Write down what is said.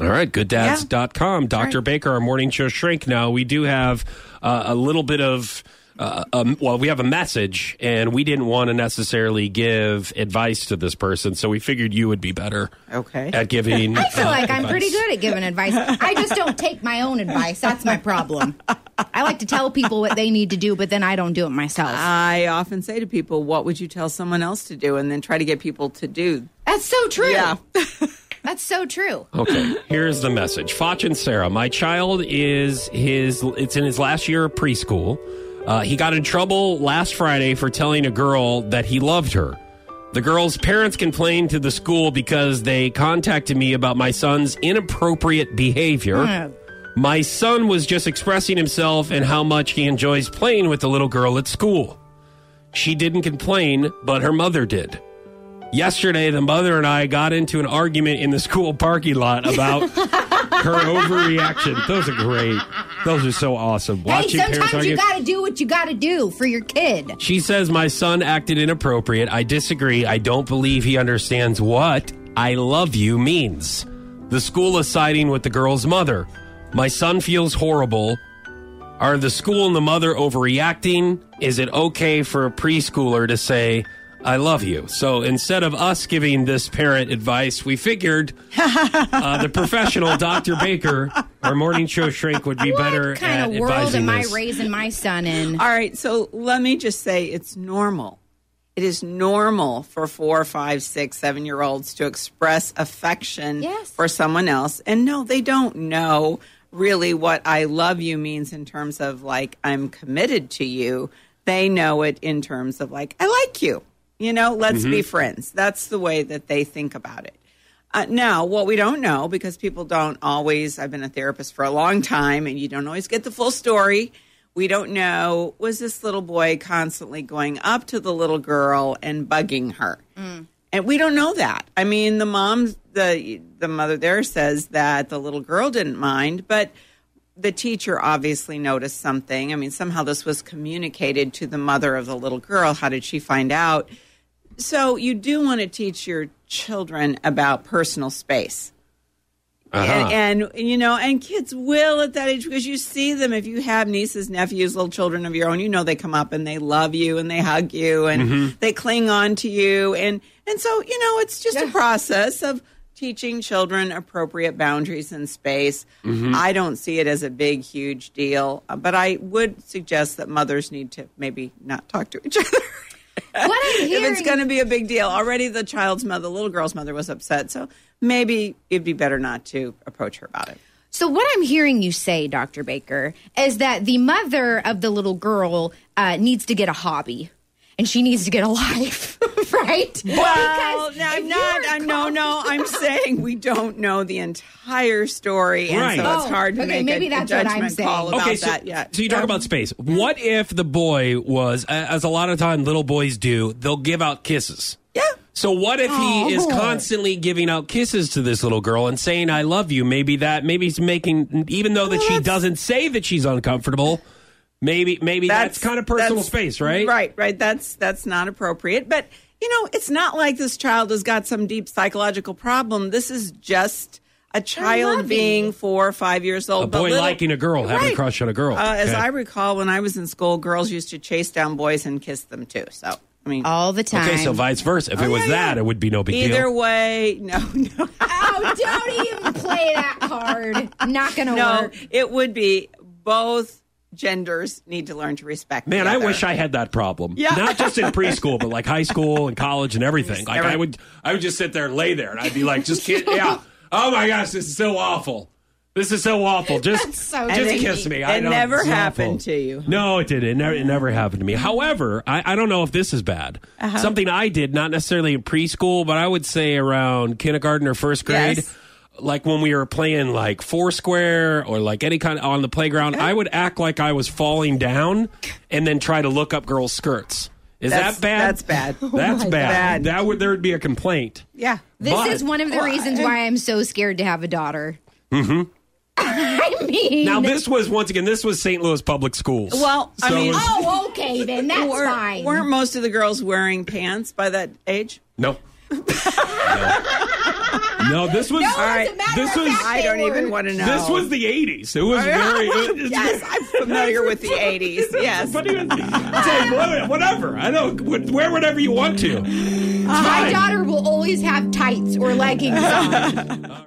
All right, gooddads.com. Dr. Baker, our morning show shrink. Now, we do have uh, a little bit of. Uh, um, well, we have a message, and we didn't want to necessarily give advice to this person, so we figured you would be better Okay. at giving. I feel uh, like I'm pretty good at giving advice. I just don't take my own advice. That's my problem. I like to tell people what they need to do, but then I don't do it myself. I often say to people, "What would you tell someone else to do?" and then try to get people to do. That's so true. Yeah. That's so true. Okay, here's the message. Foch and Sarah, my child is his. It's in his last year of preschool. Uh, he got in trouble last Friday for telling a girl that he loved her. The girl's parents complained to the school because they contacted me about my son's inappropriate behavior. My son was just expressing himself and how much he enjoys playing with the little girl at school. She didn't complain, but her mother did. Yesterday, the mother and I got into an argument in the school parking lot about her overreaction. Those are great. Those are so awesome. Hey, Watching parents sometimes you got to do what you got to do for your kid. She says my son acted inappropriate. I disagree. I don't believe he understands what I love you means. The school is siding with the girl's mother. My son feels horrible. Are the school and the mother overreacting? Is it okay for a preschooler to say, I love you? So instead of us giving this parent advice, we figured uh, the professional Dr. Baker, our morning show shrink, would be better What kind at of world advising am I this. raising my son in? All right, so let me just say it's normal. It is normal for four, five, six, seven year olds to express affection Yes. for someone else. And no, they don't know really what I love you means in terms of like, I'm committed to you. They know it in terms of like, I like you. You know, let's be friends. That's the way that they think about it. Uh, now, what we don't know, because people don't always, I've been a therapist for a long time, and you don't always get the full story. We don't know, was this little boy constantly going up to the little girl and bugging her? And we don't know that. I mean, the mom, the the mother there says that the little girl didn't mind, but the teacher obviously noticed something. I mean, somehow this was communicated to the mother of the little girl. How did she find out? So you do want to teach your children about personal space. Uh-huh. And, and you know, and kids will at that age because you see them. If you have nieces, nephews, little children of your own, you know they come up and they love you and they hug you and Mm-hmm. they cling on to you, and and so you know it's just a process of teaching children appropriate boundaries and space. Mm-hmm. I don't see it as a big, huge deal, uh, but I would suggest that mothers need to maybe not talk to each other. What I'm if it's going to be a big deal. Already the child's mother, the little girl's mother, was upset. So maybe it'd be better not to approach her about it. so what I'm hearing you say, Dr. Baker, is that the mother of the little girl uh, needs to get a hobby. And she needs to get a life, right? Well, Because no, I'm not. I'm, uh, no, no. I'm saying we don't know the entire story, and Right. so it's Oh, hard to okay, make maybe a, a that's what I'm judgment saying. call about okay, so, that yet. so you talk about space. Mm-hmm. What if the boy was, a- as a lot of time little boys do, they'll give out kisses. yeah. So what if he is Oh. constantly giving out kisses to this little girl and saying "I love you"? Maybe that, maybe he's making, even though that she doesn't say that she's uncomfortable. Maybe, maybe that's, kind of personal that's- space, right? Right, right. That's that's not appropriate. But you know, it's not like this child has got some deep psychological problem. This is just a child being you. four or five years old. A but boy little- liking a girl, having a crush on a girl. Uh, as Okay. I recall, when I was in school, girls used to chase down boys and kiss them too. So I mean, all the time. Okay, so vice versa. If it Oh, was yeah, that, yeah. it would be no big either deal. way, no, no, oh, don't even play that card. Not gonna no. work. It would be both genders need to learn to respect. Man, the I wish I had that problem. Yeah. Not just in preschool, but like high school and college and everything. Like never- I would, I would just sit there and lay there, and I'd be like, just kid, yeah. Oh my gosh, this is so awful. This is so awful. Just, so just And kiss it- me. I it know, never happened awful. to you. No, it didn't. It never, it never happened to me. However, I, I don't know if this is bad. Uh-huh. Something I did, not necessarily in preschool, but I would say around kindergarten or first grade. Yes. Like when we were playing like Foursquare or like any kind of on the playground, I would act like I was falling down and then try to look up girls' skirts. Is That's- that bad? that's bad. That's bad. Bad. That would there would be a complaint. Yeah. This But- is one of the reasons why I'm so scared to have a daughter. Mm-hmm. I mean, Now this was once again this was St. Louis Public Schools. Well, I mean- it was- oh, okay, then that's Were- fine. Weren't most of the girls wearing pants by that age? no. No, this was. No, All right. as a matter This was- I don't even want to know. This was the '80s. It was very. it- yes, I'm familiar with the 80s. Yes. But even, say, whatever. I don't wear whatever you want to. My daughter will always have tights or leggings on.